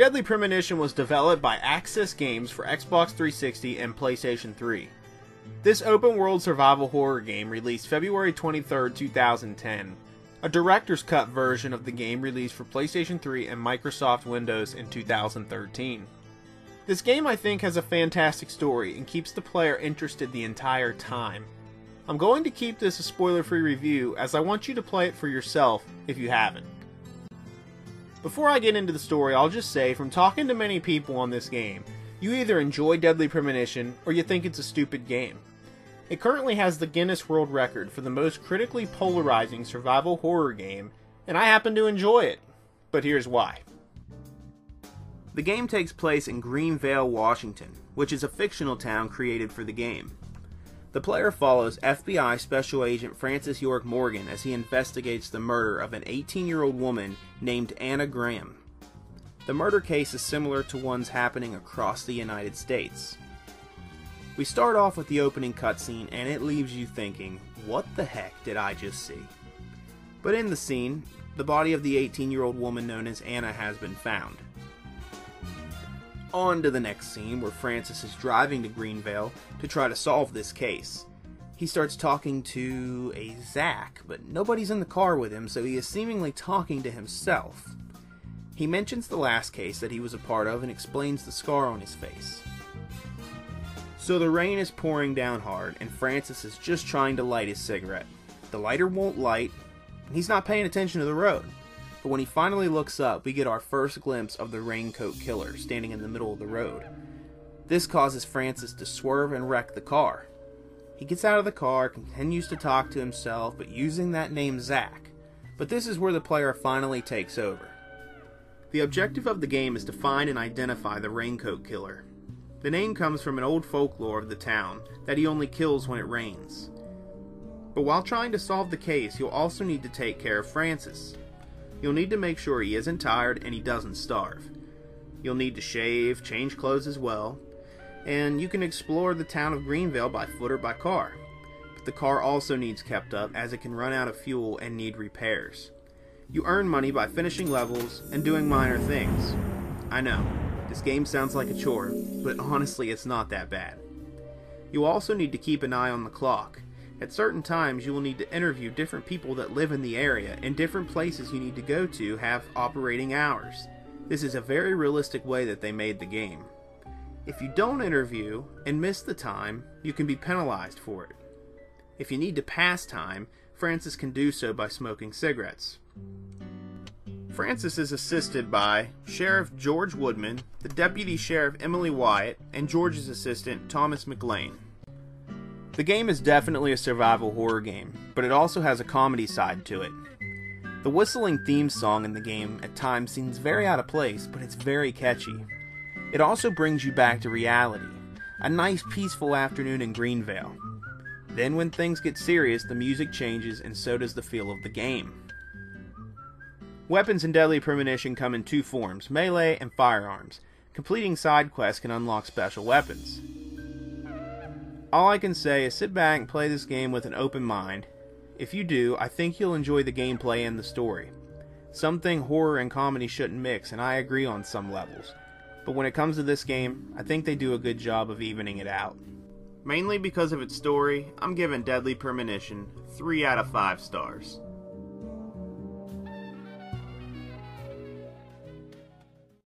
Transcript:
Deadly Premonition was developed by Access Games for Xbox 360 and PlayStation 3. This open world survival horror game released February 23, 2010. A director's cut version of the game released for PlayStation 3 and Microsoft Windows in 2013. This game, I think, has a fantastic story and keeps the player interested the entire time. I'm going to keep this a spoiler free review as I want you to play it for yourself if you haven't. Before I get into the story, I'll just say from talking to many people on this game, you either enjoy Deadly Premonition or you think it's a stupid game. It currently has the Guinness World Record for the most critically polarizing survival horror game, and I happen to enjoy it. But here's why. The game takes place in Greenvale, Washington, which is a fictional town created for the game. The player follows FBI Special Agent Francis York Morgan as he investigates the murder of an 18 year old woman named Anna Graham. The murder case is similar to ones happening across the United States. We start off with the opening cutscene and it leaves you thinking, what the heck did I just see? But in the scene, the body of the 18 year old woman known as Anna has been found. On to the next scene where Francis is driving to Greenvale to try to solve this case. He starts talking to a Zach, but nobody's in the car with him, so he is seemingly talking to himself. He mentions the last case that he was a part of and explains the scar on his face. So the rain is pouring down hard, and Francis is just trying to light his cigarette. The lighter won't light, and he's not paying attention to the road. But when he finally looks up, we get our first glimpse of the raincoat killer standing in the middle of the road. This causes Francis to swerve and wreck the car. He gets out of the car, continues to talk to himself, but using that name Zach. But this is where the player finally takes over. The objective of the game is to find and identify the raincoat killer. The name comes from an old folklore of the town that he only kills when it rains. But while trying to solve the case, you'll also need to take care of Francis. You'll need to make sure he isn't tired and he doesn't starve. You'll need to shave, change clothes as well, and you can explore the town of Greenville by foot or by car. But the car also needs kept up as it can run out of fuel and need repairs. You earn money by finishing levels and doing minor things. I know, this game sounds like a chore, but honestly it's not that bad. You also need to keep an eye on the clock. At certain times, you will need to interview different people that live in the area, and different places you need to go to have operating hours. This is a very realistic way that they made the game. If you don't interview and miss the time, you can be penalized for it. If you need to pass time, Francis can do so by smoking cigarettes. Francis is assisted by Sheriff George Woodman, the Deputy Sheriff Emily Wyatt, and George's assistant Thomas McLean. The game is definitely a survival horror game, but it also has a comedy side to it. The whistling theme song in the game at times seems very out of place, but it's very catchy. It also brings you back to reality, a nice peaceful afternoon in Greenvale. Then, when things get serious, the music changes and so does the feel of the game. Weapons and Deadly Premonition come in two forms melee and firearms. Completing side quests can unlock special weapons. All I can say is sit back and play this game with an open mind. If you do, I think you'll enjoy the gameplay and the story. Something horror and comedy shouldn't mix, and I agree on some levels. But when it comes to this game, I think they do a good job of evening it out. Mainly because of its story, I'm giving Deadly Premonition 3 out of 5 stars.